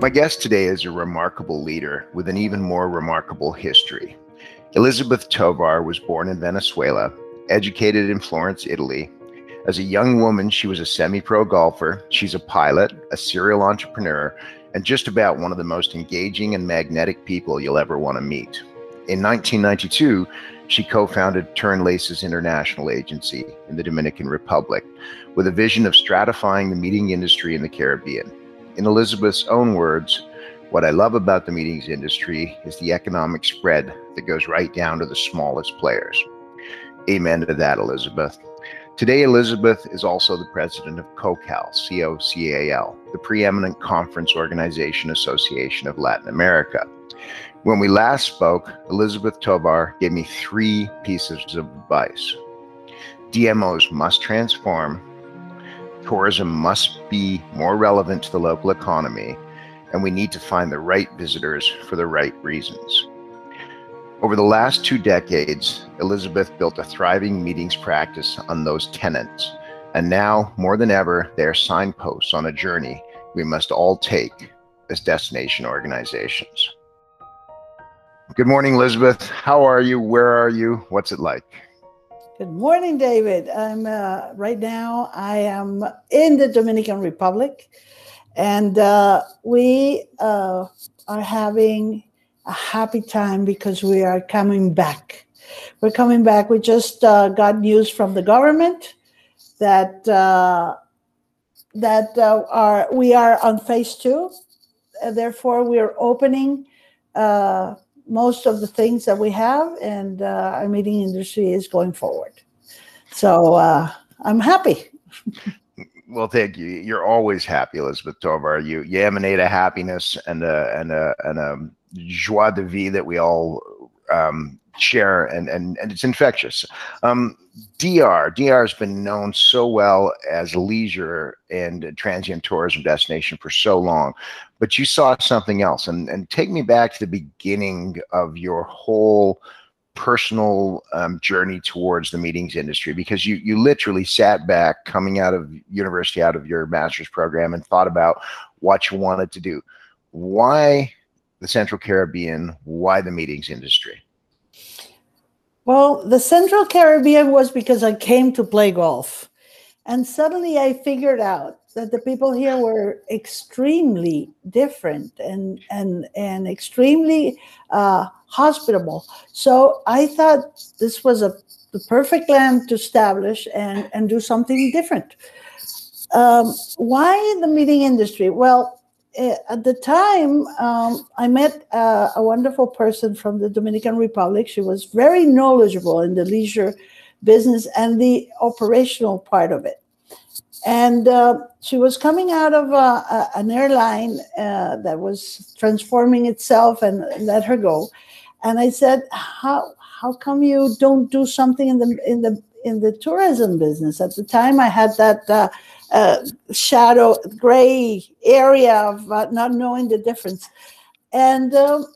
My guest today is a remarkable leader with an even more remarkable history. Elizabeth Tovar was born in Venezuela, educated in Florence, Italy. As a young woman, she was a semi pro golfer. She's a pilot, a serial entrepreneur, and just about one of the most engaging and magnetic people you'll ever want to meet. In 1992, she co founded Turenlaces International Agency in the Dominican Republic with a vision of stratifying the meeting industry in the Caribbean. In Elizabeth's own words, what I love about the meetings industry is the economic spread that goes right down to the smallest players. Amen to that, Elizabeth. Today, Elizabeth is also the president of COCAL, C O C A L, the preeminent conference organization association of Latin America. When we last spoke, Elizabeth Tovar gave me three pieces of advice. DMOs must transform, tourism must be more relevant to the local economy, and we need to find the right visitors for the right reasons. Over the last two decades, Elizabeth built a thriving meetings practice on those tenets, and now, more than ever, they are signposts on a journey we must all take as destination organizations. Good morning, Elizabeth. How are you? Where are you? What's it like? Good morning, David. I'm uh, right now. I am in the Dominican Republic, and uh, we uh, are having a happy time because we are coming back. We're coming back. We just uh, got news from the government that uh, that uh, are we are on phase two. therefore, we are opening most of the things that we have, and uh, our meeting industry is going forward. So uh, I'm happy. well, thank you. You're always happy, Elizabeth Tovar. You you emanate a happiness and a and a and a joie de vie that we all um, share, and and and it's infectious. Um, DR DR has been known so well as leisure and transient tourism destination for so long, but you saw something else, and and take me back to the beginning of your whole personal um, journey towards the meetings industry because you you literally sat back coming out of university out of your master's program and thought about what you wanted to do. Why the central caribbean? Why the meetings industry well, the Central Caribbean was because I came to play golf. And suddenly I figured out that the people here were extremely different and and and extremely uh, hospitable. So I thought this was a the perfect land to establish and and do something different. Um, why the meeting industry? Well, at the time, um, I met uh, a wonderful person from the Dominican Republic. She was very knowledgeable in the leisure business and the operational part of it. And uh, she was coming out of uh, an airline uh, that was transforming itself and let her go. And I said, "How how come you don't do something in the in the in the tourism business?" At the time, I had that uh, shadow, gray area of uh, not knowing the difference. And um,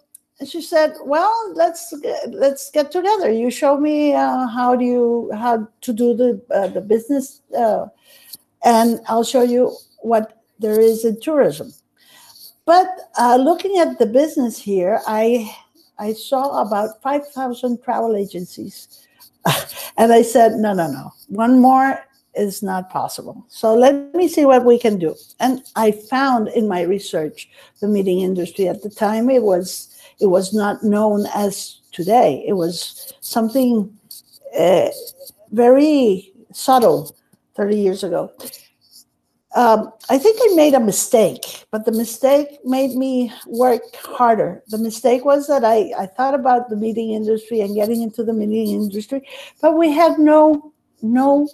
she said, "Well, let's let's get together. You show me uh, how do you how to do the uh, the business, and I'll show you what there is in tourism." But looking at the business here, I I saw about five thousand travel agencies, and I said, "No, no, no. One more is not possible. So let me see what we can do. And I found in my research the meeting industry at the time it was it was not known as today. It was something uh, very subtle 30 years ago. Um, I think I made a mistake, but the mistake made me work harder. The mistake was that I, I thought about the meeting industry and getting into the meeting industry, but we had no no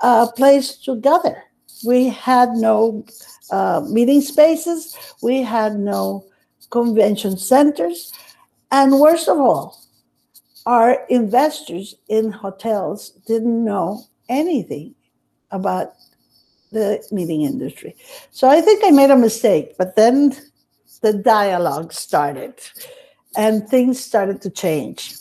uh, place to gather. We had no uh, meeting spaces, we had no convention centers, and worst of all, our investors in hotels didn't know anything about the meeting industry. So I think I made a mistake, but then the dialogue started and things started to change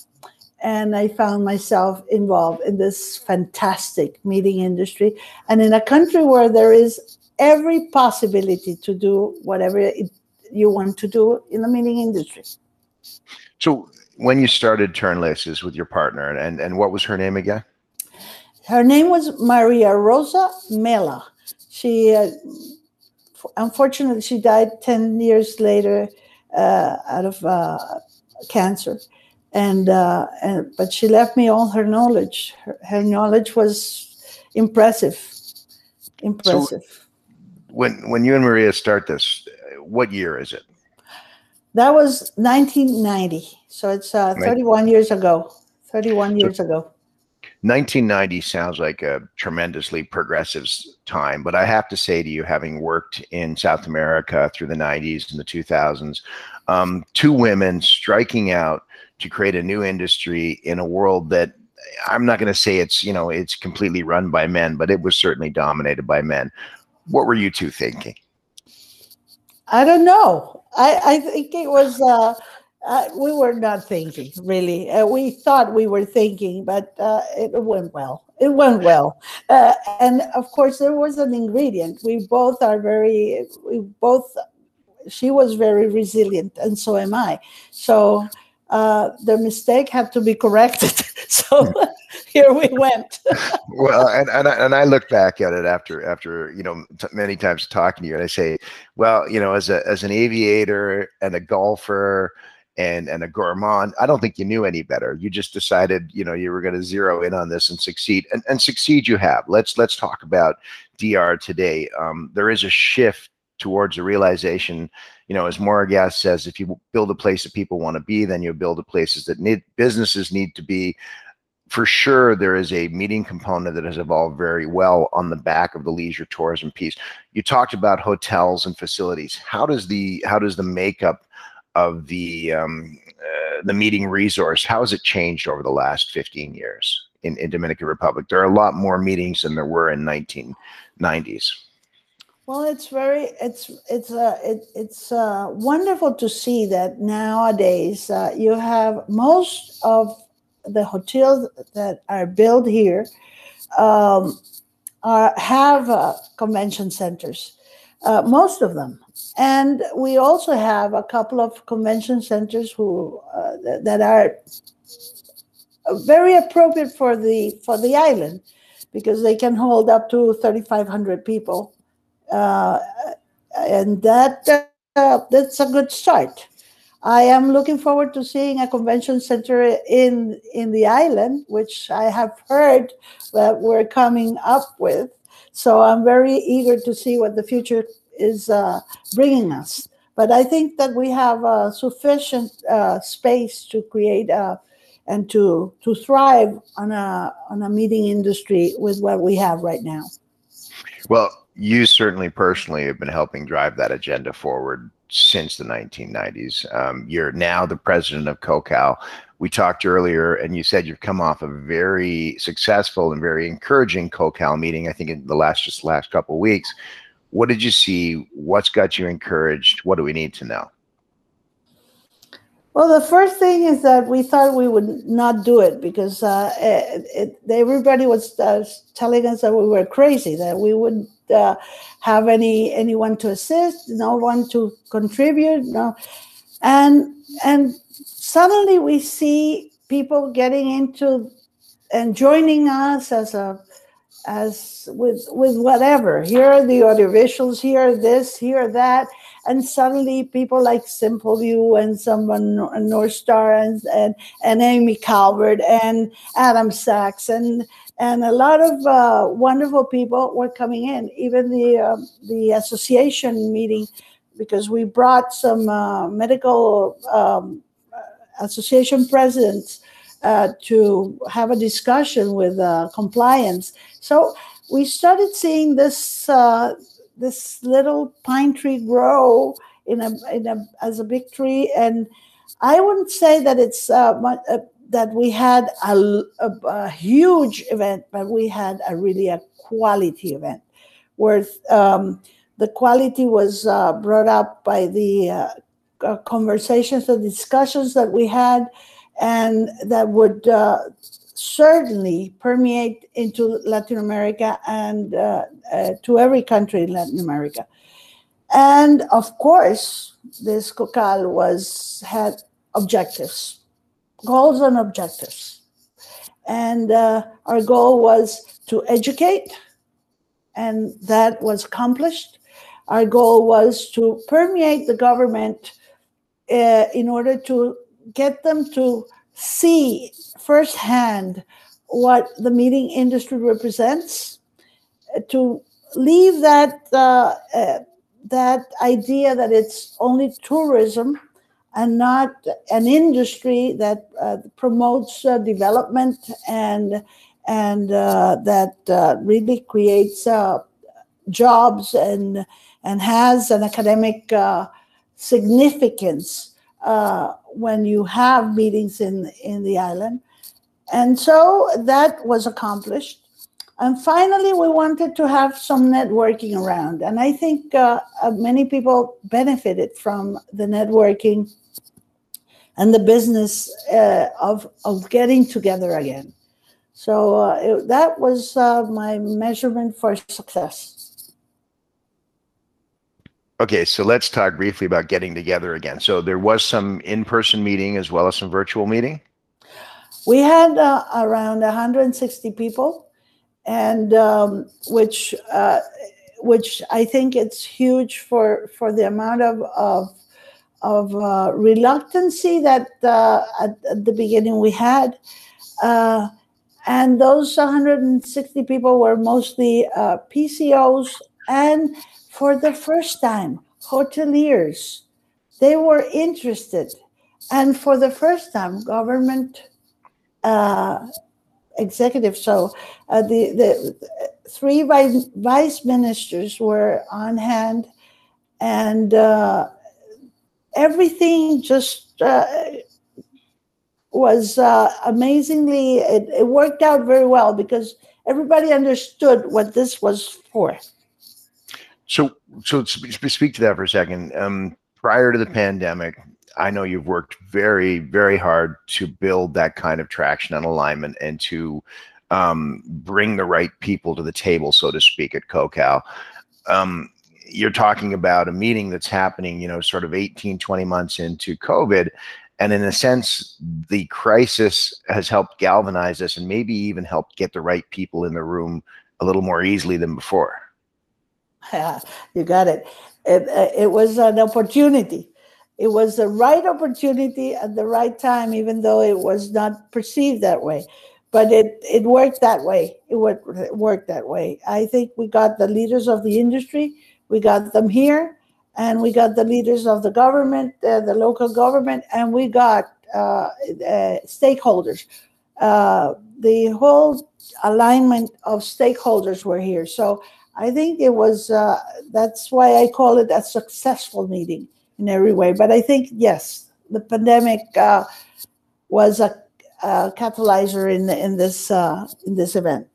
and I found myself involved in this fantastic meeting industry. And in a country where there is every possibility to do whatever it, you want to do in the meeting industry. So, when you started Turenlaces with your partner, and, and what was her name again? Her name was Maria Rosa Mela. She, uh, unfortunately, she died 10 years later uh, out of uh, cancer. And, uh, and but she left me all her knowledge. Her, her knowledge was impressive, impressive. So when when you and Maria start this, what year is it? That was 1990. So it's uh, 31 years ago. 31 years so, ago. 1990 sounds like a tremendously progressive time, but I have to say to you, having worked in South America through the 90s and the 2000s, um, two women striking out to create a new industry in a world that I'm not going to say it's you know it's completely run by men, but it was certainly dominated by men. What were you two thinking? I don't know. I, I think it was uh, uh, we were not thinking really. Uh, we thought we were thinking, but uh, it went well. It went well, uh, and of course there was an ingredient. We both are very. We both. She was very resilient, and so am I. So uh, the mistake had to be corrected. so here we went. well, and and I, and I look back at it after after you know t- many times talking to you, and I say, well, you know, as a as an aviator and a golfer and and a gourmand i don't think you knew any better you just decided you know you were going to zero in on this and succeed and, and succeed you have let's let's talk about dr today um, there is a shift towards a realization you know as Moragas says if you build a place that people want to be then you build the places that need businesses need to be. For sure there is a meeting component that has evolved very well on the back of the leisure tourism piece. You talked about hotels and facilities. How does the how does the makeup of the um, uh, the meeting resource how has it changed over the last 15 years in, in dominican republic? There are a lot more meetings than there were in 1990s well, it's very it's it's uh, it, it's uh, wonderful to see that nowadays uh, you have most of the hotels that are built here um, are have uh, convention centers, uh, most of them, and we also have a couple of convention centers who uh, that are very appropriate for the for the island because they can hold up to 3,500 people uh, and that uh, that's a good start. I am looking forward to seeing a convention center in in the island, which I have heard that we're coming up with. So I'm very eager to see what the future is uh, bringing us. But I think that we have uh, sufficient uh, space to create uh, and to to thrive on a on a meeting industry with what we have right now. Well, you certainly personally have been helping drive that agenda forward since the 1990s. Um, you're now the president of COCAL. We talked earlier, and you said you've come off a very successful and very encouraging COCAL meeting. I think in the last just last couple of weeks. What did you see? What's got you encouraged? What do we need to know? Well, the first thing is that we thought we would not do it because uh, it, it, everybody was uh, telling us that we were crazy, that we wouldn't uh, have any anyone to assist, no one to contribute, no, and and suddenly we see people getting into and joining us as a as with with whatever. Here are the audiovisuals. Here this. Here that and suddenly people like Simpleview and someone North Star and, and and Amy Calvert and Adam Sacks and and a lot of uh, wonderful people were coming in. Even the uh, the association meeting, because we brought some uh, medical um, association presidents uh, to have a discussion with uh, compliance. So we started seeing this uh, this little pine tree grow in a, in a as a big tree and i wouldn't say that it's that we had a, a, a, huge event but we had a really a quality event where um, the quality was uh, brought up by the uh, uh conversations the discussions that we had and that would uh, certainly permeate into Latin America and uh, uh, to every country in Latin America. And of course, this COCAL was had objectives, goals and objectives. And uh, our goal was to educate, and that was accomplished. Our goal was to permeate the government uh, in order to get them to see firsthand what the meeting industry represents, to leave that uh, uh, that idea that it's only tourism and not an industry that uh, promotes uh, development and and uh, that uh, really creates jobs and and has an academic significance uh, when you have meetings in in the island, and so that was accomplished. And finally, we wanted to have some networking around, and I think uh, uh, many people benefited from the networking and the business uh, of of getting together again. So uh, it, that was uh, my measurement for success. Okay, so let's talk briefly about getting together again. So there was some in-person meeting as well as some virtual meeting. We had uh, around 160 people, and um, which uh, which I think it's huge for for the amount of of, of uh, reluctancy that uh, at, at, the beginning we had. Uh, and those 160 people were mostly uh, PCOs and for the first time, hoteliers, they were interested. And for the first time, government uh, executives, so uh, the, the three vice, vice ministers were on hand, and everything just uh, was uh, amazingly, it, it worked out very well because everybody understood what this was for. So, so speak to that for a second. Um, prior to the pandemic, I know you've worked very, very hard to build that kind of traction and alignment and to um, bring the right people to the table, so to speak, at COCAL. Um, you're talking about a meeting that's happening, you know, sort of 18, 20 months into COVID. And in a sense, the crisis has helped galvanize us and maybe even helped get the right people in the room a little more easily than before. Yeah, you got it. It, uh, it was an opportunity. It was the right opportunity at the right time, even though it was not perceived that way. But it, it worked that way. It worked that way. I think we got the leaders of the industry, we got them here, and we got the leaders of the government, uh, the local government, and we got uh, uh stakeholders. Uh, the whole alignment of stakeholders were here. So I think it was, uh, that's why I call it a successful meeting in every way. But I think, yes, the pandemic was a, a, catalyzer in, in, this, in this event.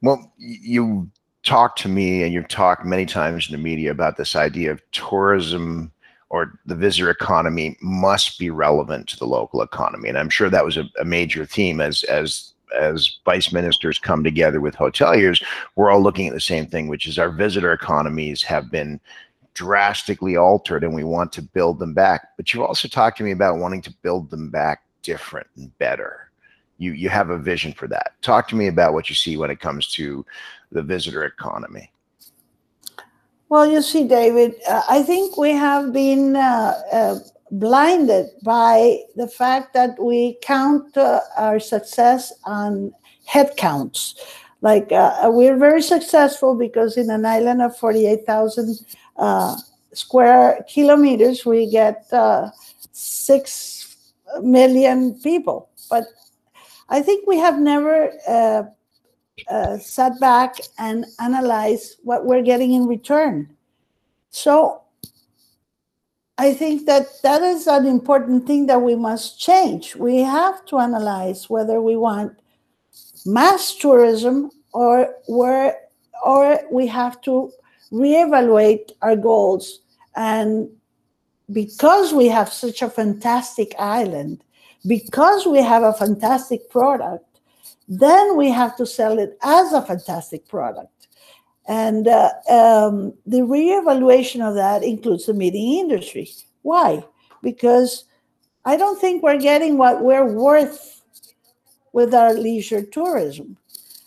Well, you talked to me and you've talked many times in the media about this idea of tourism or the visitor economy must be relevant to the local economy. And I'm sure that was a, a major theme as, as as vice ministers come together with hoteliers, we're all looking at the same thing, which is our visitor economies have been drastically altered and we want to build them back. But you also talked to me about wanting to build them back different and better. You you have a vision for that. Talk to me about what you see when it comes to the visitor economy. Well, you see, David, uh, I think we have been uh, uh, blinded by the fact that we count uh, our success on head counts. Like uh, we're very successful because in an island of 48,000 uh, square kilometers, we get uh, 6 million people. But I think we have never uh, uh, sat back and analyzed what we're getting in return. So I think that that is an important thing that we must change. We have to analyze whether we want mass tourism or where or we have to reevaluate our goals and because we have such a fantastic island because we have a fantastic product then we have to sell it as a fantastic product. And uh, um, the reevaluation of that includes the meeting industry. Why? Because I don't think we're getting what we're worth with our leisure tourism.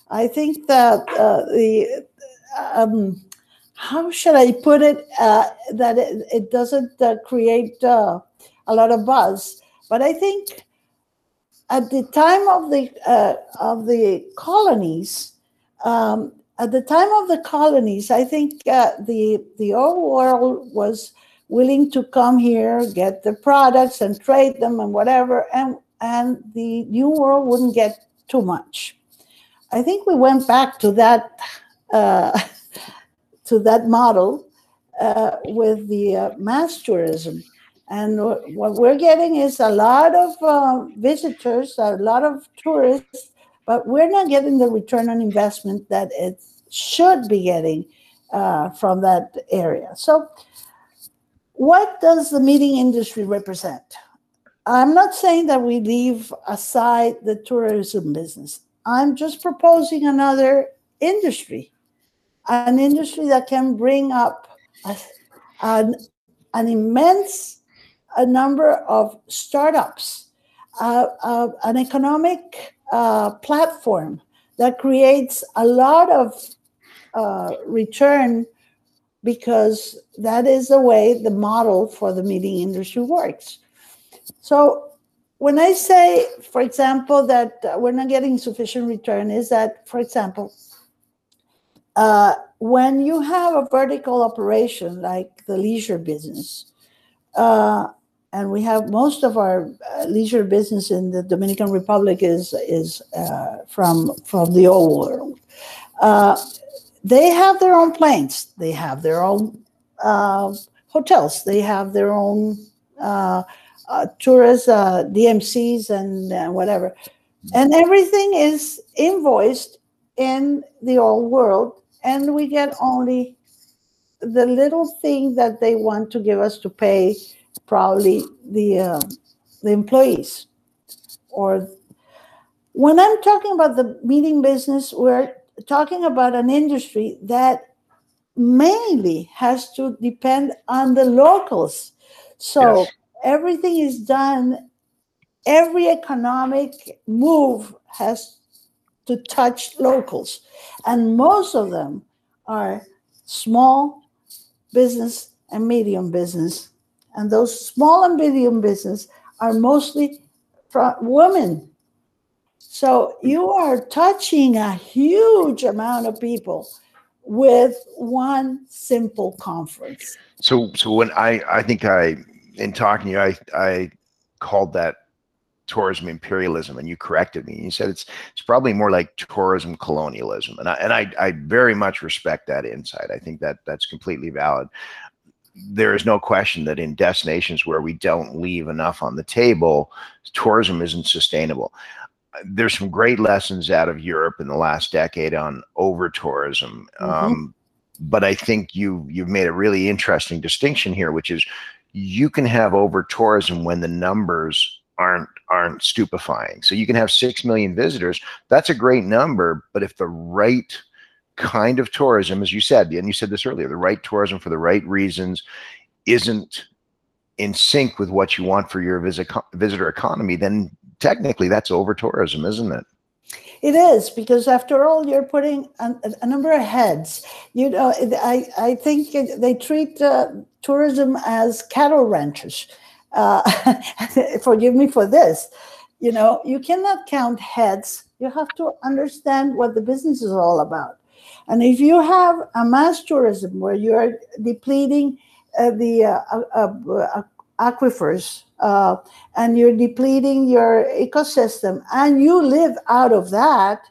I think that uh, the um, how should I put it uh, that it, it doesn't uh, create uh, a lot of buzz, but I think at the time of the uh, of the colonies, um, at the time of the colonies, I think uh, the the old world was willing to come here, get the products and trade them and whatever, and and the new world wouldn't get too much. I think we went back to that uh, to that model uh, with the uh, mass tourism. And what we're getting is a lot of uh, visitors, a lot of tourists, but we're not getting the return on investment that it should be getting uh, from that area. So, what does the meeting industry represent? I'm not saying that we leave aside the tourism business. I'm just proposing another industry, an industry that can bring up a, an, an immense a number of startups, uh, uh, an economic uh, platform that creates a lot of uh, return because that is the way the model for the meeting industry works. So when I say, for example, that uh, we're not getting sufficient return, is that, for example, uh, when you have a vertical operation like the leisure business, uh, and we have most of our uh, leisure business in the Dominican Republic is is uh, from from the old world. Uh, they have their own planes. They have their own uh, hotels. They have their own uh, uh, tourist DMCs and whatever, and everything is invoiced in the old world, and we get only the little thing that they want to give us to pay probably the uh, the employees. Or when i'm talking about the meeting business we're talking about an industry that mainly has to depend on the locals. So yes. everything is done every economic move has to touch locals. And most of them are small business and medium business and those small and medium business are mostly women. So you are touching a huge amount of people with one simple conference. So, so when I, I think I, in talking to you, I, I called that tourism imperialism, and you corrected me. You said it's, it's probably more like tourism colonialism, and I, and I, I very much respect that insight. I think that that's completely valid there is no question that in destinations where we don't leave enough on the table, tourism isn't sustainable. There's some great lessons out of Europe in the last decade on over tourism. Mm-hmm. Um, but I think you you've made a really interesting distinction here, which is you can have over tourism when the numbers aren't aren't stupefying. So you can have six million visitors. That's a great number, but if the right kind of tourism, as you said, and you said this earlier, the right tourism for the right reasons isn't in sync with what you want for your visit, visitor economy, then technically that's over tourism, isn't it? It is because after all, you're putting a, a number of heads. You know, I I think they treat uh, tourism as cattle ranchers. Uh, forgive me for this. You know, you cannot count heads. You have to understand what the business is all about. And if you have a mass tourism where you are depleting uh, the uh, aquifers uh, and you're depleting your ecosystem and you live out of that,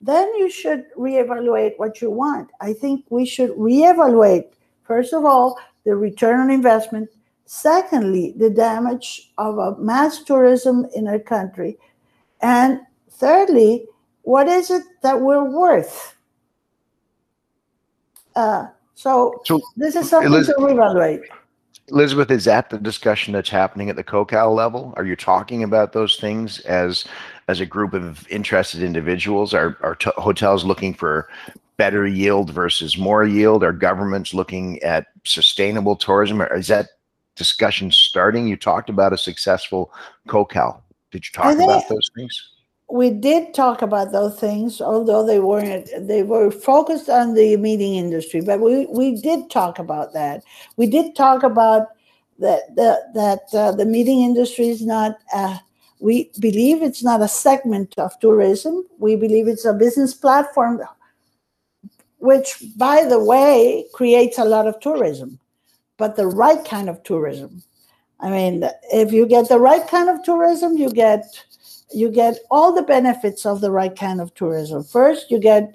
then you should reevaluate what you want. I think we should reevaluate, first of all, the return on investment. Secondly, the damage of a mass tourism in our country. And thirdly, what is it that we're worth? Uh, so, so this is something Elizabeth, to evaluate. Elizabeth, is that the discussion that's happening at the COCAL level? Are you talking about those things as as a group of interested individuals? Are, are t- hotels looking for better yield versus more yield? Are governments looking at sustainable tourism? Or Is that discussion starting? You talked about a successful COCAL. Did you talk about those things? We did talk about those things, although they weren't. They were focused on the meeting industry, but we we did talk about that. We did talk about that the, that uh, the meeting industry is not. Uh, we believe it's not a segment of tourism. We believe it's a business platform, which, by the way, creates a lot of tourism, but the right kind of tourism. I mean, if you get the right kind of tourism, you get you get all the benefits of the right kind of tourism. First, you get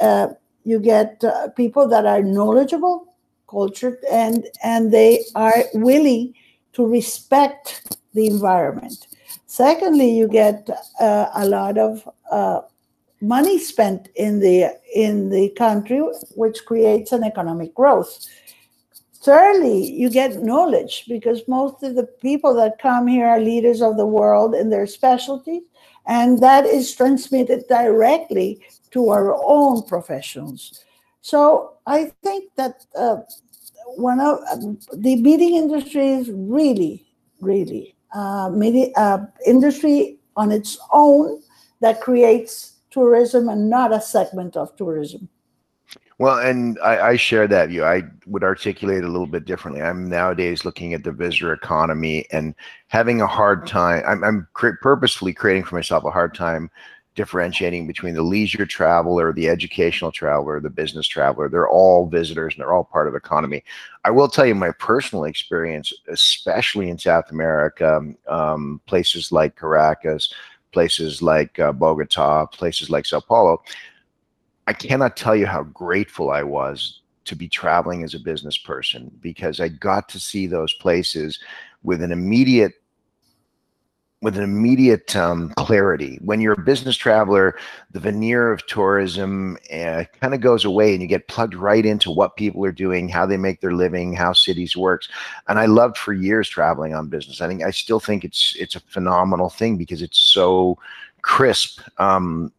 uh, you get uh, people that are knowledgeable, cultured, and and they are willing to respect the environment. Secondly, you get uh, a lot of uh, money spent in the in the country, which creates an economic growth. Thirdly, you get knowledge because most of the people that come here are leaders of the world in their specialties, and that is transmitted directly to our own professionals. So I think that uh, one of um, the meeting industry is really, really uh, media, uh, industry on its own that creates tourism and not a segment of tourism. Well, and I, I, share that view. I would articulate a little bit differently. I'm nowadays looking at the visitor economy and having a hard time. I'm, I'm purposefully creating for myself a hard time differentiating between the leisure traveler, the educational traveler, the business traveler. They're all visitors and they're all part of the economy. I will tell you my personal experience, especially in South America, um, places like Caracas, places like uh, Bogota, places like Sao Paulo I cannot tell you how grateful I was to be traveling as a business person because I got to see those places with an immediate with an immediate um, clarity. When you're a business traveler, the veneer of tourism uh, kind of goes away, and you get plugged right into what people are doing, how they make their living, how cities works. And I loved for years traveling on business. I think I still think it's it's a phenomenal thing because it's so crisp. Um,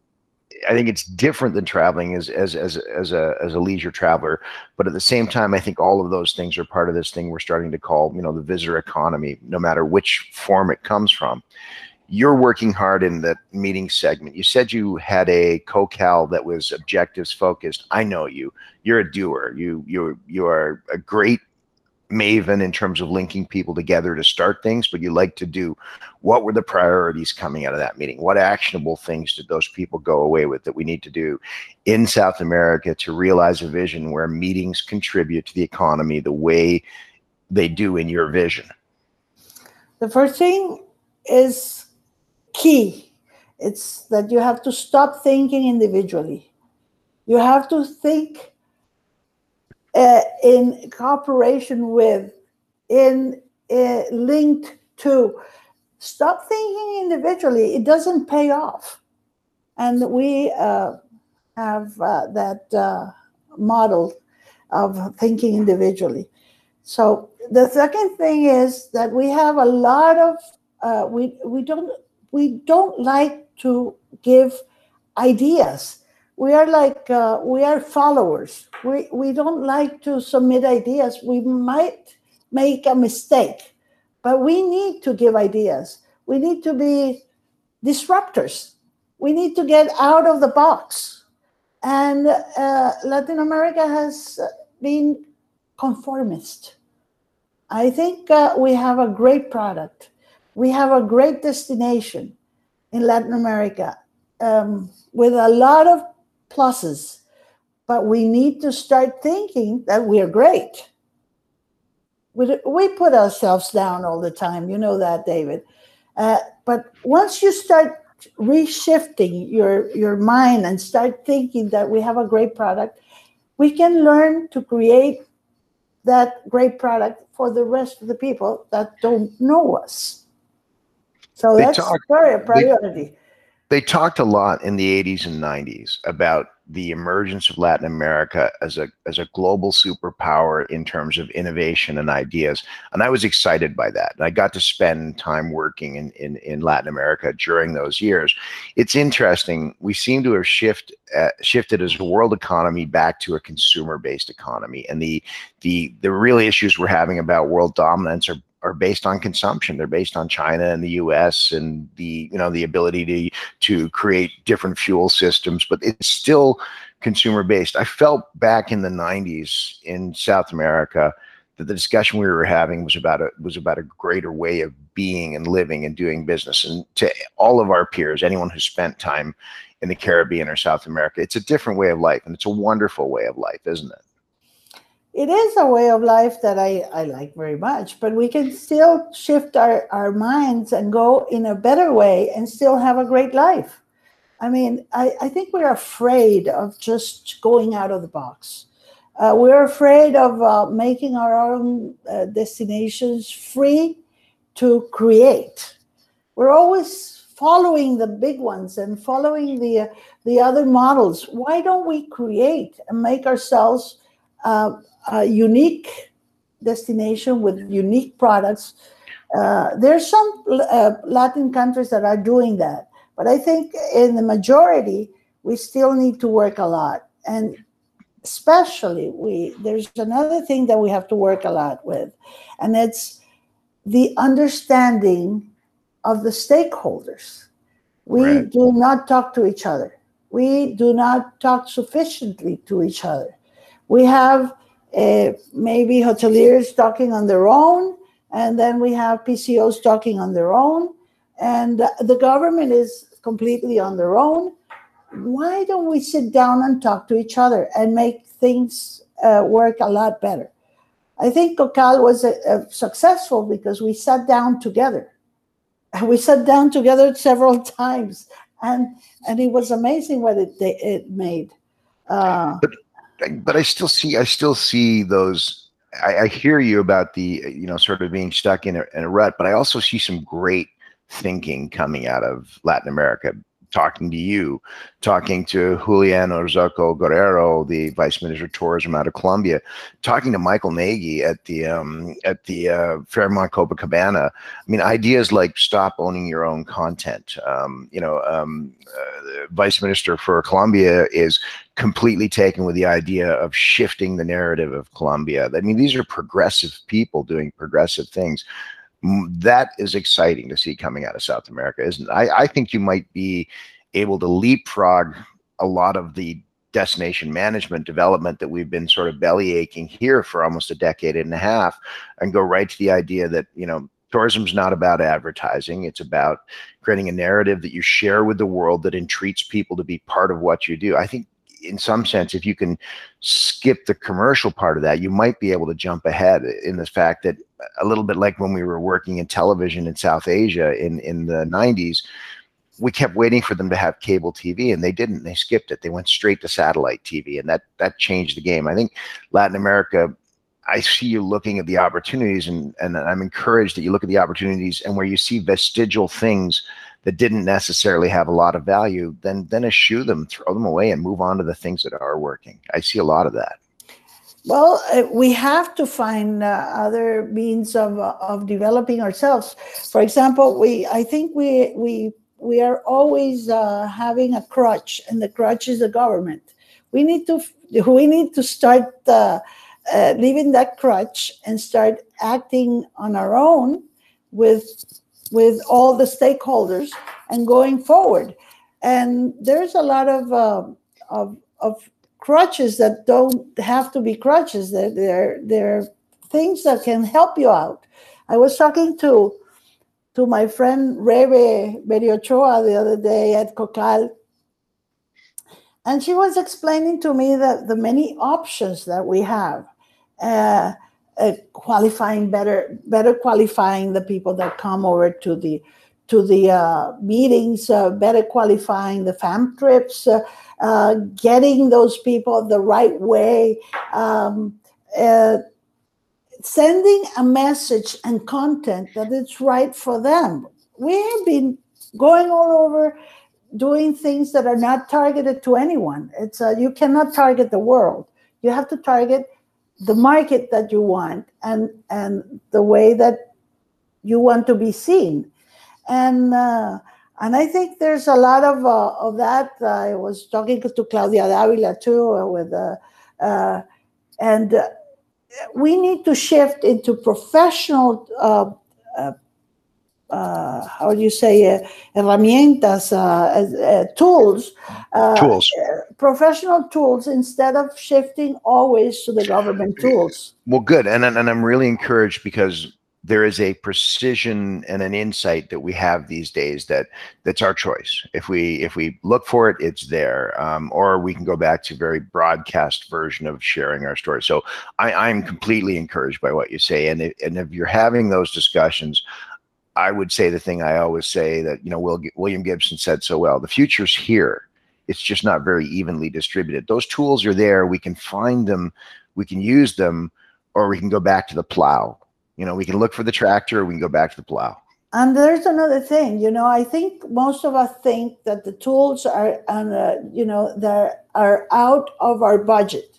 I think it's different than traveling as as as as a as a leisure traveler, but at the same time, I think all of those things are part of this thing we're starting to call you know the visitor economy, no matter which form it comes from. You're working hard in the meeting segment. You said you had a COCAL that was objectives focused. I know you. You're a doer. You you you are a great maven in terms of linking people together to start things, but you like to do. What were the priorities coming out of that meeting? What actionable things did those people go away with that we need to do in South America to realize a vision where meetings contribute to the economy the way they do in your vision? The first thing is key. It's that you have to stop thinking individually. You have to think uh, in cooperation with, in uh, linked to. Stop thinking individually; it doesn't pay off. And we uh, have uh, that uh, model of thinking individually. So the second thing is that we have a lot of uh, we we don't we don't like to give ideas we are like uh, we are followers. We we don't like to submit ideas. We might make a mistake but we need to give ideas. We need to be disruptors. We need to get out of the box. And uh, latin america has been conformist. I think uh, we have a great product. We have a great destination in latin america um, with a lot of pluses, but we need to start thinking that we're great. We, we put ourselves down all the time. You know that, David. Uh, but once you start reshifting your, your mind and start thinking that we have a great product, we can learn to create that great product for the rest of the people that don't know us. So they that's talk, very a priority. They, talked a lot in the 80s and 90s about the emergence of Latin America as a as a global superpower in terms of innovation and ideas. And I was excited by that. And I got to spend time working in, in, in Latin America during those years. It's interesting. We seem to have shift, uh, shifted as a world economy back to a consumer-based economy. And the the the real issues we're having about world dominance are are based on consumption. They're based on China and the U.S. and the you know the ability to to create different fuel systems, but it's still consumer based. I felt back in the '90s in South America that the discussion we were having was about a was about a greater way of being and living and doing business. And to all of our peers, anyone who spent time in the Caribbean or South America, it's a different way of life, and it's a wonderful way of life, isn't it? It is a way of life that I, I like very much, but we can still shift our, our minds and go in a better way and still have a great life. I mean, I, I think we're afraid of just going out of the box. Uh, we're afraid of uh, making our own uh, destinations free to create. We're always following the big ones and following the, the other models. Why don't we create and make ourselves uh, a unique destination with unique products. Uh, there's some uh, Latin countries that are doing that, but I think in the majority, we still need to work a lot. And especially, we there's another thing that we have to work a lot with, and it's the understanding of the stakeholders. We right. do not talk to each other. We do not talk sufficiently to each other. We have uh, maybe hoteliers talking on their own, and then we have PCOs talking on their own, and the government is completely on their own. Why don't we sit down and talk to each other and make things uh, work a lot better? I think Cocal was a, a successful because we sat down together. We sat down together several times, and and it was amazing what it it made. Uh, but but I still see I still see those. I, I hear you about the you know sort of being stuck in a, in a rut, but I also see some great thinking coming out of Latin America talking to you, talking to Julian Orozco Guerrero, the Vice Minister of Tourism out of Colombia, talking to Michael Nagy at the um, at the uh, Fairmont Copacabana. I mean, ideas like stop owning your own content. Um, you know, um, uh, Vice Minister for Colombia is completely taken with the idea of shifting the narrative of Colombia. I mean, these are progressive people doing progressive things that is exciting to see coming out of South America, isn't it? I, I think you might be able to leapfrog a lot of the destination management development that we've been sort of belly aching here for almost a decade and a half and go right to the idea that, you know, tourism's not about advertising. It's about creating a narrative that you share with the world that entreats people to be part of what you do. I think in some sense, if you can skip the commercial part of that, you might be able to jump ahead in the fact that a little bit like when we were working in television in South Asia in, in the 90s, we kept waiting for them to have cable TV and they didn't. They skipped it. They went straight to satellite TV and that that changed the game. I think Latin America I see you looking at the opportunities and, and I'm encouraged that you look at the opportunities and where you see vestigial things that didn't necessarily have a lot of value, then then eschew them, throw them away, and move on to the things that are working. I see a lot of that. Well, uh, we have to find uh, other means of uh, of developing ourselves. For example, we I think we we we are always uh, having a crutch, and the crutch is the government. We need to we need to start uh, uh, leaving that crutch and start acting on our own with with all the stakeholders and going forward. And there's a lot of of, of crutches that don't have to be crutches. They're, they're, they're things that can help you out. I was talking to to my friend Rebe Beriochoa the other day at Cocal, and she was explaining to me that the many options that we have. Uh, uh, qualifying better better qualifying the people that come over to the to the uh, meetings, uh, better qualifying the fam trips, uh, getting those people the right way, um, uh, sending a message and content that it's right for them. We have been going all over doing things that are not targeted to anyone. It's uh, you cannot target the world. You have to target the market that you want and and the way that you want to be seen. And uh, and I think there's a lot of uh, of that. I was talking to Claudia Davila too uh, with uh, uh, and we need to shift into professional uh, how do you say uh, herramientas, uh, tools, tools, professional tools, instead of shifting always to the government tools. Well, good, and and I'm really encouraged because there is a precision and an insight that we have these days that that's our choice if we if we look for it it's there um, or we can go back to very broadcast version of sharing our story so I, i'm completely encouraged by what you say and if, and if you're having those discussions I would say the thing I always say that, you know, Will, William Gibson said so well the future's here. It's just not very evenly distributed. Those tools are there. We can find them, we can use them, or we can go back to the plow. You know, we can look for the tractor, we can go back to the plow. And there's another thing, you know, I think most of us think that the tools are, uh, you know, that are out of our budget.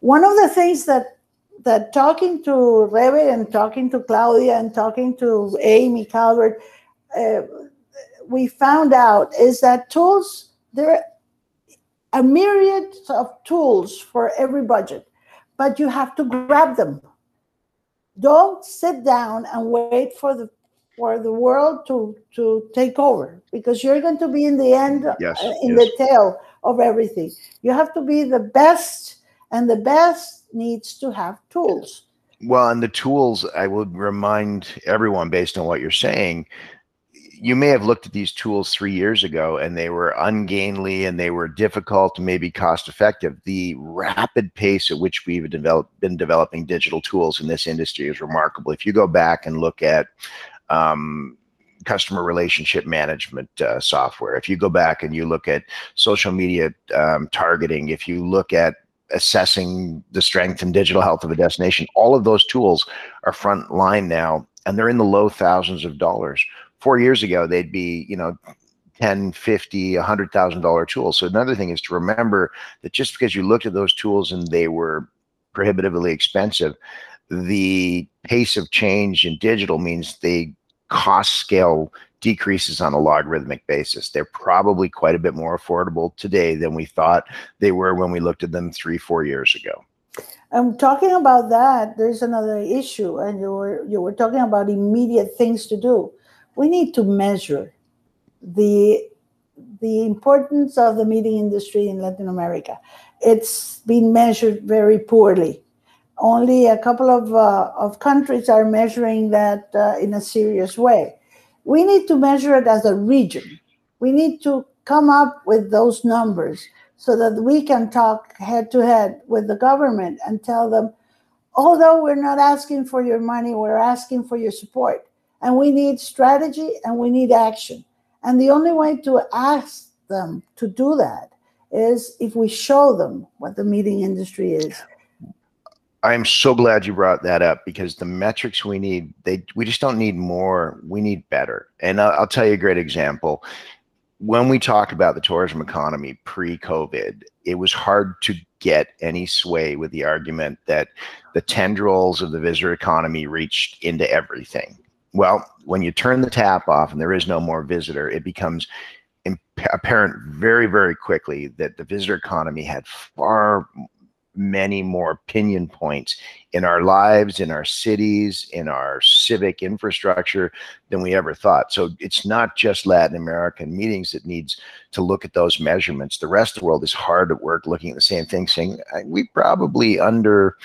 One of the things that that talking to Rebe and talking to Claudia and talking to Amy Calvert, uh, we found out is that tools, there are a myriad of tools for every budget, but you have to grab them. Don't sit down and wait for the for the world to to take over because you're going to be in the end yes, uh, in yes. the tail of everything. You have to be the best and the best needs to have tools. Well, and the tools, I would remind everyone based on what you're saying, you may have looked at these tools three years ago and they were ungainly and they were difficult maybe cost effective. The rapid pace at which we've developed, been developing digital tools in this industry is remarkable. If you go back and look at um, customer relationship management uh, software, if you go back and you look at social media um, targeting, if you look at assessing the strength and digital health of a destination. All of those tools are front line now, and they're in the low thousands of dollars. Four years ago, they'd be, you know, 10, 50, $100,000 tools. So another thing is to remember that just because you looked at those tools and they were prohibitively expensive, the pace of change in digital means the cost scale decreases on a logarithmic basis. They're probably quite a bit more affordable today than we thought they were when we looked at them three, four years ago. I'm talking about that. There's another issue, and you were you were talking about immediate things to do. We need to measure the the importance of the meeting industry in Latin America. It's been measured very poorly. Only a couple of uh, of countries are measuring that uh, in a serious way we need to measure it as a region. We need to come up with those numbers so that we can talk head to head with the government and tell them, although we're not asking for your money, we're asking for your support. And we need strategy and we need action. And the only way to ask them to do that is if we show them what the meeting industry is. I'm so glad you brought that up because the metrics we need, they we just don't need more. We need better. And I'll, I'll tell you a great example. When we talk about the tourism economy pre-COVID, it was hard to get any sway with the argument that the tendrils of the visitor economy reached into everything. Well, when you turn the tap off and there is no more visitor, it becomes apparent very, very quickly that the visitor economy had far many more opinion points in our lives, in our cities, in our civic infrastructure than we ever thought. So it's not just Latin American meetings that needs to look at those measurements. The rest of the world is hard at work looking at the same thing, saying we probably under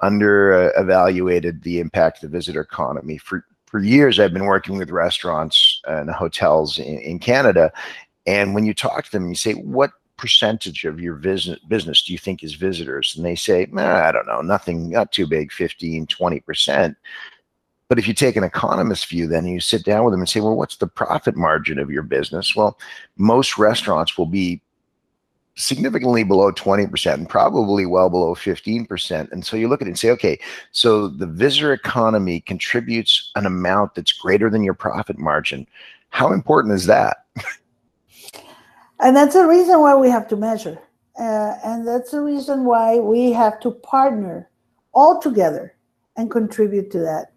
under uh, evaluated the impact of the visitor economy for for years i've been working with restaurants and hotels in, in canada and when you talk to them you say what percentage of your business business do you think is visitors? And they say, I don't know, nothing, not too big, 15, 20%. But if you take an economist view, then you sit down with them and say, well, what's the profit margin of your business? Well, most restaurants will be significantly below 20% and probably well below 15%. And so you look at it and say, okay, so the visitor economy contributes an amount that's greater than your profit margin. How important is that? And that's the reason why we have to measure. Uh, and that's the reason why we have to partner all together and contribute to that.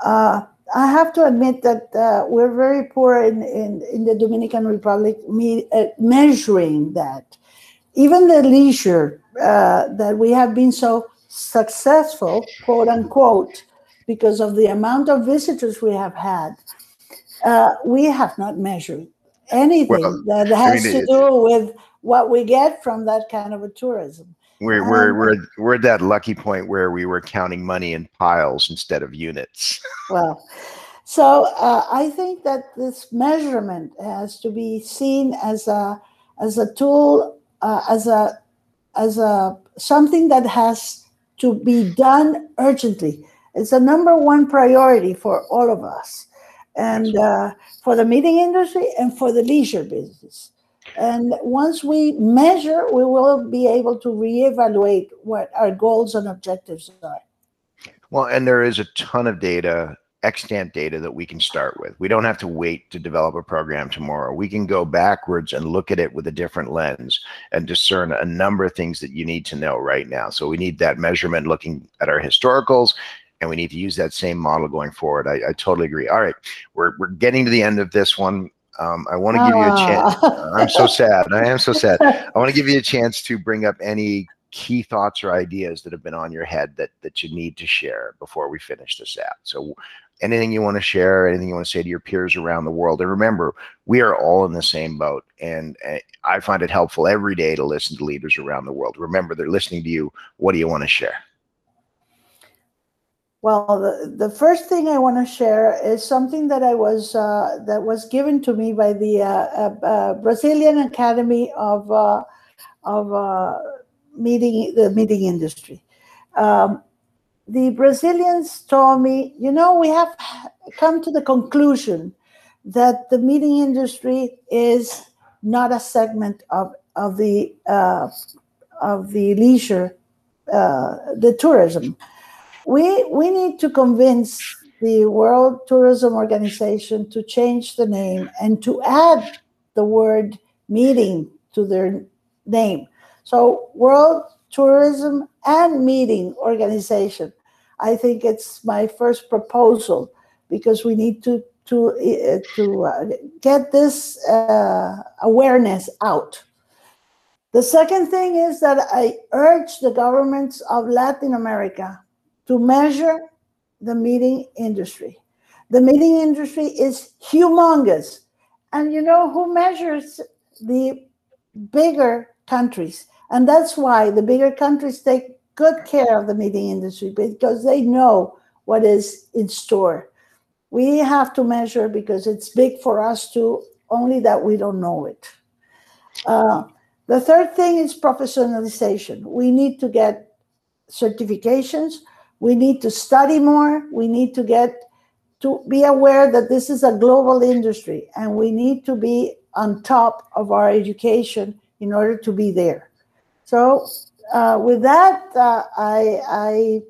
Uh, I have to admit that uh, we're very poor in, in, in the Dominican Republic me, uh, measuring that. Even the leisure uh, that we have been so successful, quote unquote, because of the amount of visitors we have had, uh, we have not measured anything well, that has I mean, to do with what we get from that kind of a tourism. We're, um, we're, we're, we're at that lucky point where we were counting money in piles instead of units. well, so uh, I think that this measurement has to be seen as a as a tool, uh, as a as a something that has to be done urgently. It's a number one priority for all of us, and uh, for the meeting industry and for the leisure business. And once we measure, we will be able to reevaluate what our goals and objectives are. Well, and there is a ton of data, extant data that we can start with. We don't have to wait to develop a program tomorrow. We can go backwards and look at it with a different lens and discern a number of things that you need to know right now. So we need that measurement looking at our historicals and we need to use that same model going forward. I, I totally agree. All right, we're, we're getting to the end of this one. Um, I want to give you a chance. I'm so sad. I am so sad. I want to give you a chance to bring up any key thoughts or ideas that have been on your head that that you need to share before we finish this out. So anything you want to share, anything you want to say to your peers around the world. And remember, we are all in the same boat. And uh, I find it helpful every day to listen to leaders around the world. Remember, they're listening to you. What do you want to share? Well, the, the first thing I want to share is something that I was uh, that was given to me by the uh, uh, uh Brazilian Academy of uh, of uh, meeting the meeting industry. Um, the Brazilians told me, you know, we have come to the conclusion that the meeting industry is not a segment of of the of the leisure, the tourism we we need to convince the World Tourism Organization to change the name and to add the word meeting to their name. So World Tourism and Meeting Organization. I think it's my first proposal because we need to to uh, to uh, get this uh, awareness out. The second thing is that I urge the governments of Latin America to measure the meeting industry. The meeting industry is humongous. And you know who measures the bigger countries? And that's why the bigger countries take good care of the meeting industry because they know what is in store. We have to measure because it's big for us too, only that we don't know it. Uh, the third thing is professionalization. We need to get certifications we need to study more. We need to get to be aware that this is a global industry and we need to be on top of our education in order to be there. So, uh, with that, uh, I, I,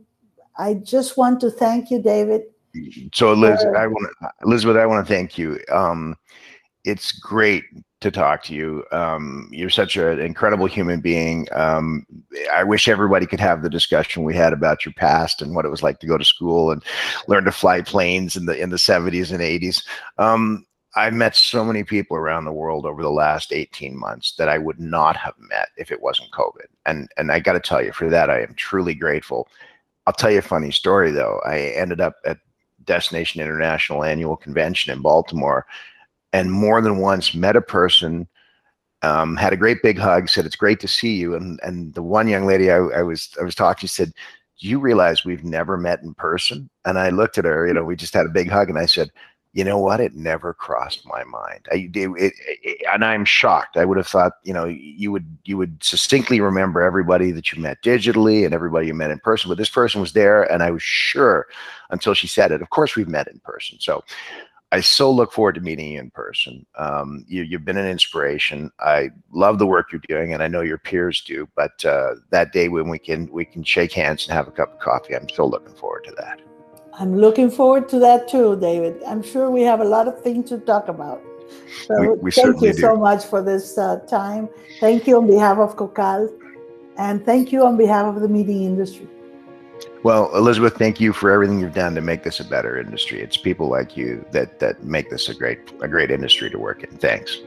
I just want to thank you, David. So, Liz, for, I want Elizabeth, I want to thank you. Um, it's great to talk to you. Um, you're such an incredible human being. Um, I wish everybody could have the discussion we had about your past and what it was like to go to school and learn to fly planes in the in the 70s and 80s. Um, I've met so many people around the world over the last 18 months that I would not have met if it wasn't COVID. And and I got to tell you, for that I am truly grateful. I'll tell you a funny story though. I ended up at Destination International Annual Convention in Baltimore and more than once met a person, um, had a great big hug, said it's great to see you. And and the one young lady I, I was I was talking, to said, "Do you realize we've never met in person?" And I looked at her, you know, we just had a big hug, and I said, "You know what? It never crossed my mind." I it, it, it, and I'm shocked. I would have thought, you know, you would you would succinctly remember everybody that you met digitally and everybody you met in person, but this person was there, and I was sure until she said it. Of course, we've met in person, so I so look forward to meeting you in person. Um, you, have been an inspiration. I love the work you're doing, and I know your peers do. But uh, that day when we can we can shake hands and have a cup of coffee, I'm still looking forward to that. I'm looking forward to that too, David. I'm sure we have a lot of things to talk about. So we, we thank you do. so much for this uh, time. Thank you on behalf of COCAL, and thank you on behalf of the meeting industry. Well, Elizabeth, thank you for everything you've done to make this a better industry. It's people like you that that make this a great a great industry to work in. Thanks.